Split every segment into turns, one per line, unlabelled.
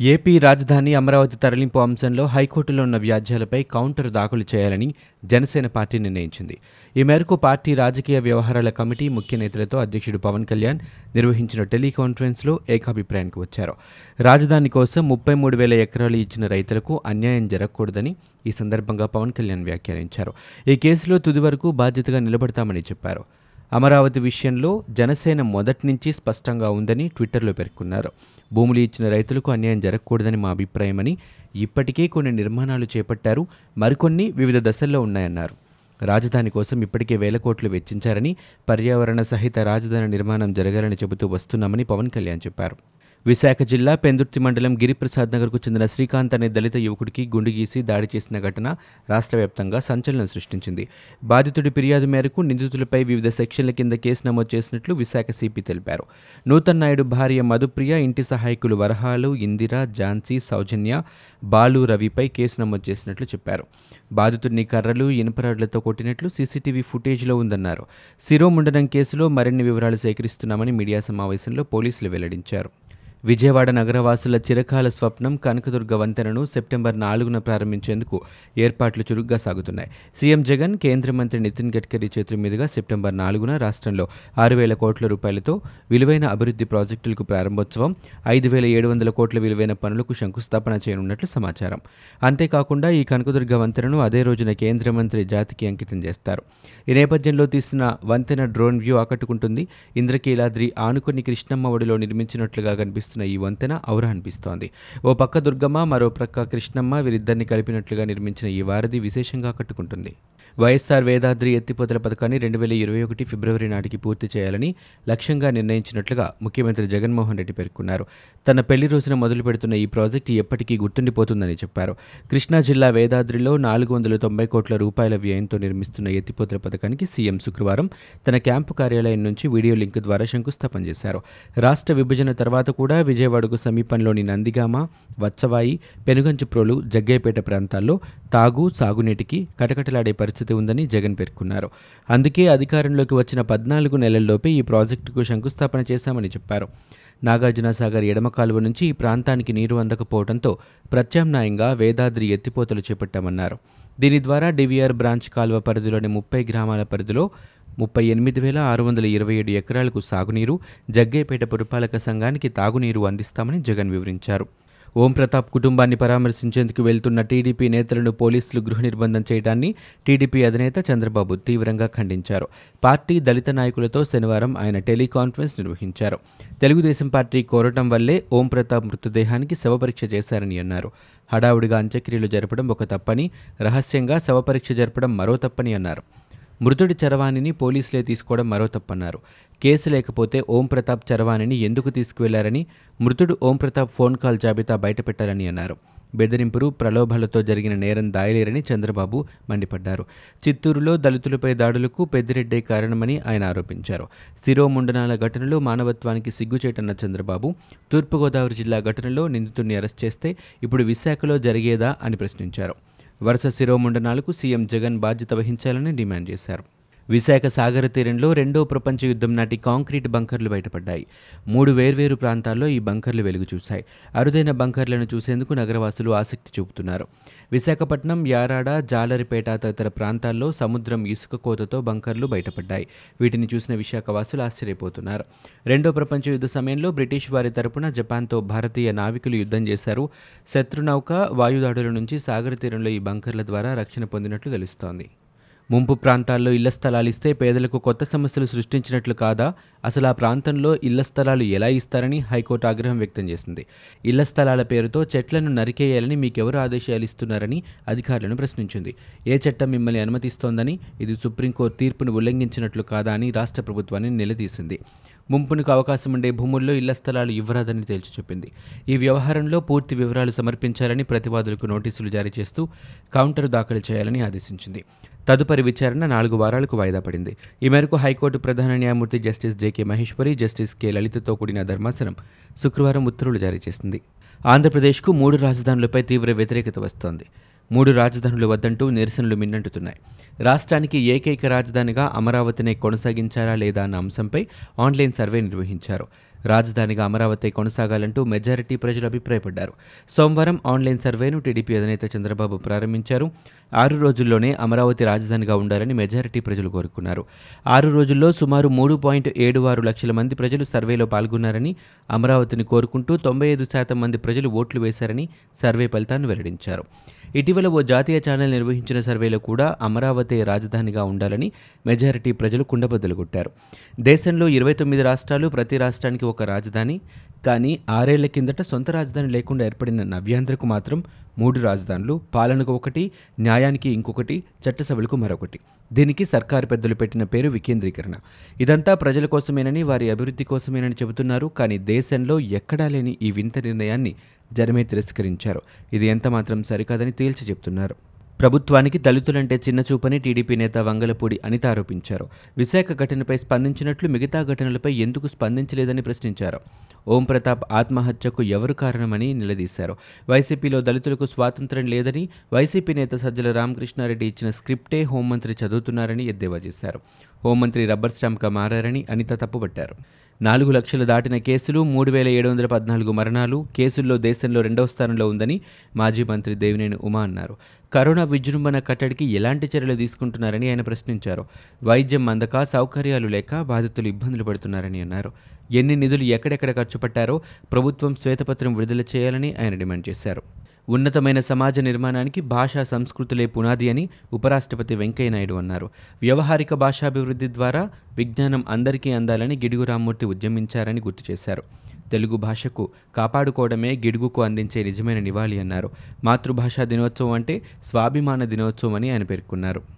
AP రాజధాని అమరావతి తరలింపు అంశంలో హైకోర్టులో ఉన్న వ్యాజ్యాలపై కౌంటర్ దాఖలు చేయాలని జనసేన పార్టీ నిర్ణయించింది. ఈ మేరకు పార్టీ రాజకీయ వ్యవహారాల కమిటీ ముఖ్య నేతలతో అధ్యక్షుడు పవన్ కళ్యాణ్ నిర్వహించిన టెలికాన్ఫరెన్స్లో ఏకాభిప్రాయానికి వచ్చారు. రాజధాని కోసం ముప్పై మూడు వేల ఎకరాలు ఇచ్చిన రైతులకు అన్యాయం జరగకూడదని ఈ సందర్భంగా పవన్ కళ్యాణ్ వ్యాఖ్యానించారు. ఈ కేసులో తుది వరకు బాధ్యతగా నిలబడతామని చెప్పారు. అమరావతి విషయంలో జనసేన మొదటి నుంచి స్పష్టంగా ఉందని ట్విట్టర్లో పేర్కొన్నారు. భూములు ఇచ్చిన రైతులకు అన్యాయం జరగకూడదని మా అభిప్రాయమని ఇప్పటికే కొన్ని నిర్మాణాలు చేపట్టారు. మరికొన్ని వివిధ దశల్లో ఉన్నాయన్నారు. రాజధాని కోసం ఇప్పటికే వేల కోట్లు వెచ్చించారని పర్యావరణ సహిత రాజధాని నిర్మాణం జరగాలని చెబుతూ వస్తున్నామని పవన్ కళ్యాణ్ చెప్పారు. విశాఖ జిల్లా పెందుర్తి మండలం గిరిప్రసాద్ నగర్కు చెందిన శ్రీకాంత్ అనే దళిత యువకుడికి గుండు గీసి దాడి చేసిన ఘటన రాష్ట్ర వ్యాప్తంగా సంచలనం సృష్టించింది. బాధితుడి ఫిర్యాదు మేరకు నిందితులపై వివిధ సెక్షన్ల కింద కేసు నమోదు చేసినట్లు విశాఖ సిపి తెలిపారు. నూతన్ నాయుడు భార్య మధుప్రియ ఇంటి సహాయకులు వరహాలు ఇందిర ఝాన్సీ సౌజన్య బాలు రవిపై కేసు నమోదు చేసినట్లు చెప్పారు. బాధితుడిని కర్రలు ఇనుపరాడ్లతో కొట్టినట్లు సీసీటీవీ ఫుటేజ్లో ఉందన్నారు. శిరోముండనం కేసులో మరిన్ని వివరాలు సేకరిస్తున్నామని మీడియా సమావేశంలో పోలీసులు వెల్లడించారు. విజయవాడ నగరవాసుల చిరకాల స్వప్నం కనకదుర్గ వంతెనను సెప్టెంబర్ నాలుగున ప్రారంభించేందుకు ఏర్పాట్లు చురుగ్గా సాగుతున్నాయి. సీఎం జగన్ కేంద్ర మంత్రి నితిన్ గడ్కరీ చేతుల మీదుగా సెప్టెంబర్ నాలుగున రాష్ట్రంలో ఆరు వేల కోట్ల రూపాయలతో విలువైన అభివృద్ధి ప్రాజెక్టులకు ప్రారంభోత్సవం ఐదు వేల ఏడు వందల కోట్ల విలువైన పనులకు శంకుస్థాపన చేయనున్నట్లు సమాచారం. అంతేకాకుండా ఈ కనకదుర్గ వంతెనను అదే రోజున కేంద్ర మంత్రి జాతికి అంకితం చేస్తారు. ఈ నేపథ్యంలో తీసిన వంతెన డ్రోన్ వ్యూ ఆకట్టుకుంటుంది. ఇంద్రకీలాద్రి ఆనుకొని కృష్ణమ్మ ఒడిలో నిర్మించినట్లుగా కనిపిస్తుంది చేస్తున్న ఈ వంతెన ఔర అనిపిస్తోంది. ఓ పక్క దుర్గమ్మ మరో ప్రక్క కృష్ణమ్మ వీరిద్దరిని కలిపినట్లుగా నిర్మించిన ఈ వారధి విశేషంగా కట్టుకుంటుంది. వైఎస్ఆర్ వేదాద్రి ఎత్తిపోతల పథకాన్ని రెండు వేల ఇరవై ఒకటి ఫిబ్రవరి నాటికి పూర్తి చేయాలని లక్ష్యంగా నిర్ణయించినట్లుగా ముఖ్యమంత్రి జగన్మోహన్ రెడ్డి పేర్కొన్నారు. తన పెళ్ళి రోజున మొదలు పెడుతున్న ఈ ప్రాజెక్టు ఎప్పటికీ గుర్తుండిపోతుందని చెప్పారు. కృష్ణా జిల్లా వేదాద్రిలో నాలుగు వందల తొంభై కోట్ల రూపాయల వ్యయంతో నిర్మిస్తున్న ఎత్తిపోతల పథకానికి సీఎం శుక్రవారం తన క్యాంపు కార్యాలయం నుంచి వీడియో లింక్ ద్వారా శంకుస్థాపన చేశారు. రాష్ట్ర విభజన తర్వాత కూడా విజయవాడకు సమీపంలోని నందిగామ వత్సవాయి పెనుగంచుప్రోలు జగ్గయ్యపేట ప్రాంతాల్లో తాగు సాగునీటికి కటకటలాడే పరిస్థితి ఉందని జగన్ పేర్కొన్నారు. అందుకే అధికారంలోకి వచ్చిన పద్నాలుగు నెలల్లోపే ఈ ప్రాజెక్టుకు శంకుస్థాపన చేశామని చెప్పారు. నాగార్జునసాగర్ ఎడమ కాలువ నుంచి ఈ ప్రాంతానికి నీరు అందకపోవడంతో ప్రత్యామ్నాయంగా వేదాద్రి ఎత్తిపోతలు చేపట్టామన్నారు. దీని ద్వారా డివిఆర్ బ్రాంచ్ కాలువ పరిధిలోని ముప్పై గ్రామాల పరిధిలో ముప్పై ఎనిమిది వేల ఆరు వందల ఇరవై ఏడు ఎకరాలకు సాగునీరు జగ్గేపేట పురపాలక సంఘానికి తాగునీరు అందిస్తామని జగన్ వివరించారు. ఓం ప్రతాప్ కుటుంబాన్ని పరామర్శించేందుకు వెళ్తున్న టీడీపీ నేతలను పోలీసులు గృహ నిర్బంధం చేయడాన్ని టీడీపీ అధినేత చంద్రబాబు తీవ్రంగా ఖండించారు. పార్టీ దళిత నాయకులతో శనివారం ఆయన టెలికాన్ఫరెన్స్ నిర్వహించారు. తెలుగుదేశం పార్టీ కోరటం వల్లే ఓం ప్రతాప్ మృతదేహానికి శవపరీక్ష చేశారని అన్నారు. హడావుడిగా అంత్యక్రియలు జరపడం ఒక తప్పని రహస్యంగా శవపరీక్ష జరపడం మరో తప్పని అన్నారు. మృతుడి చరవాణిని పోలీసులే తీసుకోవడం మరో తప్పన్నారు. కేసు లేకపోతే ఓం ప్రతాప్ చరవాణిని ఎందుకు తీసుకువెళ్ళారని మృతుడు ఓం ప్రతాప్ ఫోన్ కాల్ జాబితా బయటపెట్టాలని అన్నారు. బెదిరింపులు ప్రలోభాలతో జరిగిన నేరం దాయలేరని చంద్రబాబు మండిపడ్డారు. చిత్తూరులో దళితులపై దాడులకు పెద్దిరెడ్డే కారణమని ఆయన ఆరోపించారు. శిరోముండనాల ఘటనలో మానవత్వానికి సిగ్గుచేటన్న చంద్రబాబు తూర్పుగోదావరి జిల్లా ఘటనలో నిందితుడిని అరెస్ట్ చేస్తే ఇప్పుడు విశాఖలో జరిగేదా అని ప్రశ్నించారు. వరుస శిరోముండనాలకు సీఎం జగన్ బాధ్యత వహించాలని డిమాండ్ చేశారు. విశాఖ సాగర తీరంలో రెండో ప్రపంచ యుద్ధం నాటి కాంక్రీట్ బంకర్లు బయటపడ్డాయి. మూడు వేర్వేరు ప్రాంతాల్లో ఈ బంకర్లు వెలుగు చూశాయి. అరుదైన బంకర్లను చూసేందుకు నగరవాసులు ఆసక్తి చూపుతున్నారు. విశాఖపట్నం యారాడ జాలరిపేట తదితర ప్రాంతాల్లో సముద్రం ఇసుక కోతతో బంకర్లు బయటపడ్డాయి. వీటిని చూసిన విశాఖవాసులు ఆశ్చర్యపోతున్నారు. రెండో ప్రపంచ యుద్ధ సమయంలో బ్రిటిష్ వారి తరపున జపాన్తో భారతీయ నావికులు యుద్ధం చేశారు. శత్రునౌక వాయుదాడుల నుంచి సాగర తీరంలో ఈ బంకర్ల ద్వారా రక్షణ పొందినట్లు తెలుస్తోంది. ముంపు ప్రాంతాల్లో ఇళ్ళ స్థలాలు ఇస్తే పేదలకు కొత్త సమస్యలు సృష్టించినట్లు కాదా? అసలు ఆ ప్రాంతంలో ఇళ్ళ స్థలాలు ఎలా ఇస్తారని హైకోర్టు ఆగ్రహం వ్యక్తం చేసింది. ఇళ్ళ స్థలాల పేరుతో చెట్లను నరికేయాలని మీకెవరు ఆదేశాలు ఇస్తున్నారని అధికారులను ప్రశ్నించింది. ఏ చట్టం మిమ్మల్ని అనుమతిస్తోందని ఇది సుప్రీంకోర్టు తీర్పును ఉల్లంఘించినట్లు కాదా అని రాష్ట్ర ప్రభుత్వాన్ని నిలదీసింది. ముంపునకు అవకాశం ఉండే భూముల్లో ఇళ్ళ స్థలాలు ఇవ్వరాదని తేల్చి చెప్పింది. ఈ వ్యవహారంలో పూర్తి వివరాలు సమర్పించాలని ప్రతివాదులకు నోటీసులు జారీ చేస్తూ కౌంటర్ దాఖలు చేయాలని ఆదేశించింది. తదుపరి విచారణ నాలుగు వారాలకు వాయిదా పడింది. ఈ మేరకు హైకోర్టు ప్రధాన న్యాయమూర్తి justice JK Maheshwari justice K. లలితతో కూడిన ధర్మాసనం శుక్రవారం ఉత్తర్వులు జారీ చేసింది. ఆంధ్రప్రదేశ్కు మూడు రాజధానులపై తీవ్ర వ్యతిరేకత వస్తోంది. మూడు రాజధానులు వద్దంటూ నిరసనలు మిన్నంటుతున్నాయి. రాష్ట్రానికి ఏకైక రాజధానిగా అమరావతినే కొనసాగించారా లేదా అన్న అంశంపై ఆన్లైన్ సర్వే నిర్వహించారు. రాజధానిగా అమరావతి కొనసాగాలంటూ మెజారిటీ ప్రజలు అభిప్రాయపడ్డారు. సోమవారం ఆన్లైన్ సర్వేను టీడీపీ అధినేత చంద్రబాబు ప్రారంభించారు. ఆరు రోజుల్లోనే అమరావతి రాజధానిగా ఉండాలని మెజారిటీ ప్రజలు కోరుకున్నారు. ఆరు రోజుల్లో సుమారు మూడు పాయింట్ ఏడు ఆరు లక్షల మంది ప్రజలు సర్వేలో పాల్గొన్నారని అమరావతిని కోరుకుంటూ తొంభై ఐదు శాతం మంది ప్రజలు ఓట్లు వేశారని సర్వే ఫలితాన్ని వెల్లడించారు. ఇటీవల ఓ జాతీయ ఛానల్ నిర్వహించిన సర్వేలో కూడా అమరావతి రాజధానిగా ఉండాలని మెజారిటీ ప్రజలు కుండబద్దలు కొట్టారు. దేశంలో ఇరవై తొమ్మిది రాష్ట్రాలు ప్రతి రాష్ట్రానికి ఒక రాజధాని కానీ ఆరేళ్ళ కిందట సొంత రాజధాని లేకుండా ఏర్పడిన నవ్యాంధ్రకు మాత్రం మూడు రాజధానులు పాలనకు ఒకటి న్యాయానికి ఇంకొకటి చట్టసభలకు మరొకటి. దీనికి సర్కారు పెద్దలు పెట్టిన పేరు వికేంద్రీకరణ. ఇదంతా ప్రజల కోసమేనని వారి అభివృద్ధి కోసమేనని చెబుతున్నారు కానీ దేశంలో ఎక్కడా లేని ఈ వింత నిర్ణయాన్ని జనమే తిరస్కరించారు. ఇది ఎంతమాత్రం సరికాదని తేల్చి చెబుతున్నారు ప్రభుత్వానికి దళితులంటే చిన్నచూపని టీడీపీ నేత వంగలపూడి అనిత ఆరోపించారు. విశాఖ ఘటనపై స్పందించినట్లు మిగతా ఘటనలపై ఎందుకు స్పందించలేదని ప్రశ్నించారు. ఓం ప్రతాప్ ఆత్మహత్యకు ఎవరు కారణమని నిలదీశారు. వైసీపీలో దళితులకు స్వాతంత్రం లేదని వైసీపీ నేత సజ్జల రామకృష్ణారెడ్డి ఇచ్చిన స్క్రిప్టే హోంమంత్రి చదువుతున్నారని ఎద్దేవా చేశారు. హోంమంత్రి రబ్బర్ స్టాంప్గా మారారని అనిత తప్పుపట్టారు. నాలుగు లక్షలు దాటిన కేసులు మూడు వేల ఏడు వందల పద్నాలుగు మరణాలు కేసుల్లో దేశంలో రెండవ స్థానంలో ఉందని మాజీ మంత్రి దేవినేని ఉమా అన్నారు. కరోనా విజృంభణ కట్టడికి ఎలాంటి చర్యలు తీసుకుంటున్నారని ఆయన ప్రశ్నించారు. వైద్యం అందక సౌకర్యాలు లేక బాధితులు ఇబ్బందులు పడుతున్నారని అన్నారు. ఎన్ని నిధులు ఎక్కడెక్కడ ఖర్చు పెట్టారో ప్రభుత్వం శ్వేతపత్రం విడుదల చేయాలని ఆయన డిమాండ్ చేశారు. ఉన్నతమైన సమాజ నిర్మాణానికి భాషా సంస్కృతులే పునాది అని ఉపరాష్ట్రపతి వెంకయ్యనాయుడు అన్నారు. వ్యవహారిక భాషాభివృద్ధి ద్వారా విజ్ఞానం అందరికీ అందాలని గిడుగు రామ్మూర్తి ఉద్యమించారని గుర్తు చేశారు. తెలుగు భాషకు కాపాడుకోవడమే గిడుగుకు అందించే నిజమైన నివాళి అన్నారు. మాతృభాషా దినోత్సవం అంటే స్వాభిమాన దినోత్సవం అని ఆయన పేర్కొన్నారు.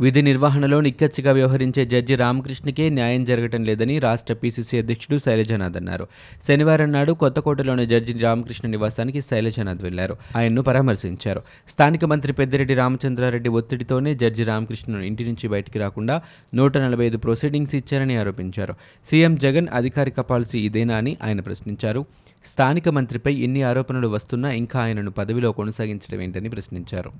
విధి నిర్వహణలో నిక్కచ్చిగా వ్యవహరించే జడ్జి రామకృష్ణకే న్యాయం జరగటం లేదని రాష్ట్ర పీసీసీ అధ్యక్షుడు శైలజనాథ్ అన్నారు. శనివారం నాడు కొత్తకోటలోని జడ్జి రామకృష్ణ నివాసానికి శైలజనాథ్ వెళ్ళారు. ఆయన్ను పరామర్శించారు. స్థానిక మంత్రి పెద్దిరెడ్డి రామచంద్రారెడ్డి ఒత్తిడితోనే జడ్జి రామకృష్ణను ఇంటి నుంచి బయటికి రాకుండా నూట నలభై ఐదు ప్రొసీడింగ్స్ ఇచ్చారని ఆరోపించారు. సీఎం జగన్ అధికారిక పాలసీ ఇదేనా అని ఆయన ప్రశ్నించారు. స్థానిక మంత్రిపై ఇన్ని ఆరోపణలు వస్తున్నా ఇంకా ఆయనను పదవిలో కొనసాగించడం ఏంటని ప్రశ్నించారు.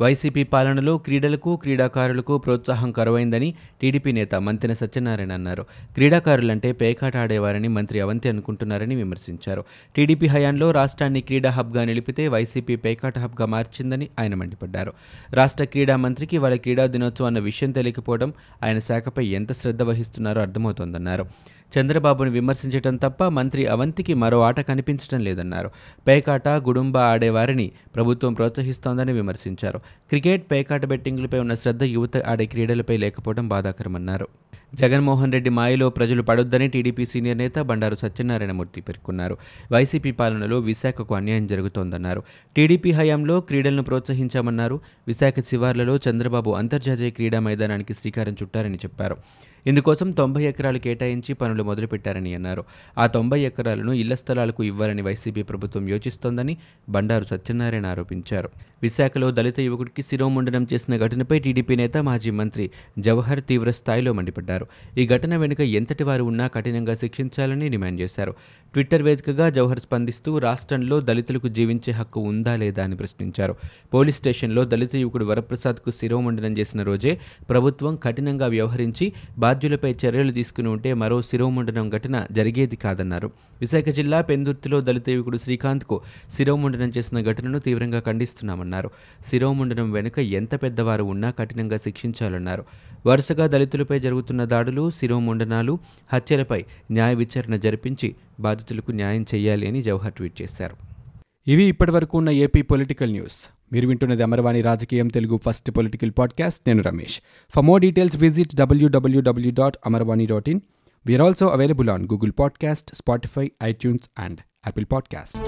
వైసీపీ పాలనలో క్రీడలకు క్రీడాకారులకు ప్రోత్సాహం కరువైందని టీడీపీ నేత మంతెన సత్యనారాయణ అన్నారు. క్రీడాకారులంటే పేకాట ఆడేవారని మంత్రి అవంతి అనుకుంటున్నారని విమర్శించారు. టీడీపీ హయాంలో రాష్ట్రాన్ని క్రీడా హబ్గా నిలిపితే వైసీపీ పేకాట హబ్గా మార్చిందని ఆయన మండిపడ్డారు. రాష్ట్ర క్రీడా మంత్రికి వాళ్ళ క్రీడా దినోత్సవం అన్న విషయం తెలియకపోవడం ఆయన శాఖపై ఎంత శ్రద్ధ వహిస్తున్నారో అర్థమవుతోందన్నారు. చంద్రబాబును విమర్శించడం తప్ప మంత్రి అవంతికి మరో ఆట కనిపించడం లేదన్నారు. పేకాట గుడుంబ ఆడేవారిని ప్రభుత్వం ప్రోత్సహిస్తోందని విమర్శించారు. క్రికెట్ పేకాట బెట్టింగులపై ఉన్న శ్రద్ధ యువత ఆడే క్రీడలపై లేకపోవడం బాధాకరమన్నారు. జగన్మోహన్ రెడ్డి మాయలో ప్రజలు పడొద్దని టీడీపీ సీనియర్ నేత బండారు సత్యనారాయణమూర్తి పేర్కొన్నారు. వైసీపీ పాలనలో విశాఖకు అన్యాయం జరుగుతోందన్నారు. టీడీపీ హయాంలో క్రీడలను ప్రోత్సహించామన్నారు. విశాఖ శివార్లలో చంద్రబాబు అంతర్జాతీయ క్రీడా మైదానానికి శ్రీకారం చుట్టారని చెప్పారు. ఇందుకోసం తొంభై ఎకరాలు కేటాయించి పనులు మొదలుపెట్టారని అన్నారు. ఆ తొంభై ఎకరాలను ఇళ్ళ స్థలాలకు ఇవ్వాలని వైసీపీ ప్రభుత్వం యోచిస్తోందని బండారు సత్యనారాయణ ఆరోపించారు. విశాఖలో దళిత యువకుడికి శిరోముండనం చేసిన ఘటనపై టీడీపీ నేత మాజీ మంత్రి జవహర్ తీవ్ర స్థాయిలో మండిపడ్డారు. ఈ ఘటన వెనుక ఎంతటి వారు ఉన్నా కఠినంగా శిక్షించాలని డిమాండ్ చేశారు. ట్విట్టర్ వేదికగా జవహర్ స్పందిస్తూ రాష్ట్రంలో దళితులకు జీవించే హక్కు ఉందా లేదా అని ప్రశ్నించారు. పోలీస్ స్టేషన్లో దళిత యువకుడు వరప్రసాద్కు శిరోమండనం చేసిన రోజే ప్రభుత్వం కఠినంగా వ్యవహరించి బాధ్యులపై చర్యలు తీసుకుని ఉంటే మరో శిరోమండనం ఘటన జరిగేది కాదన్నారు. విశాఖ జిల్లా పెందుర్తిలో దళిత యువకుడు శ్రీకాంత్కు శిరోముండనం చేసిన ఘటనను తీవ్రంగా ఖండిస్తున్నామన్నారు. శిరోముండనం వెనుక ఎంత పెద్దవారు ఉన్నా కఠినంగా శిక్షించాలన్నారు. వరుసగా దళితులపై జరుగుతున్న దాడులు శిరోముండనాలు హత్యలపై న్యాయ విచారణ జరిపించి బాధితులకు న్యాయం చేయాలి అని జవహర్ ట్వీట్ చేశారు.
ఇవి ఇప్పటివరకు ఉన్న ఏపీ పొలిటికల్ న్యూస్. మీరు వింటున్నది అమర్వాణి రాజకీయం తెలుగు ఫస్ట్ పొలిటికల్ పాడ్కాస్ట్. నేను Ramesh. For more details visit WWW dot Amarvani dot in we are also available on Google podcast Spotify iTunes and Apple podcast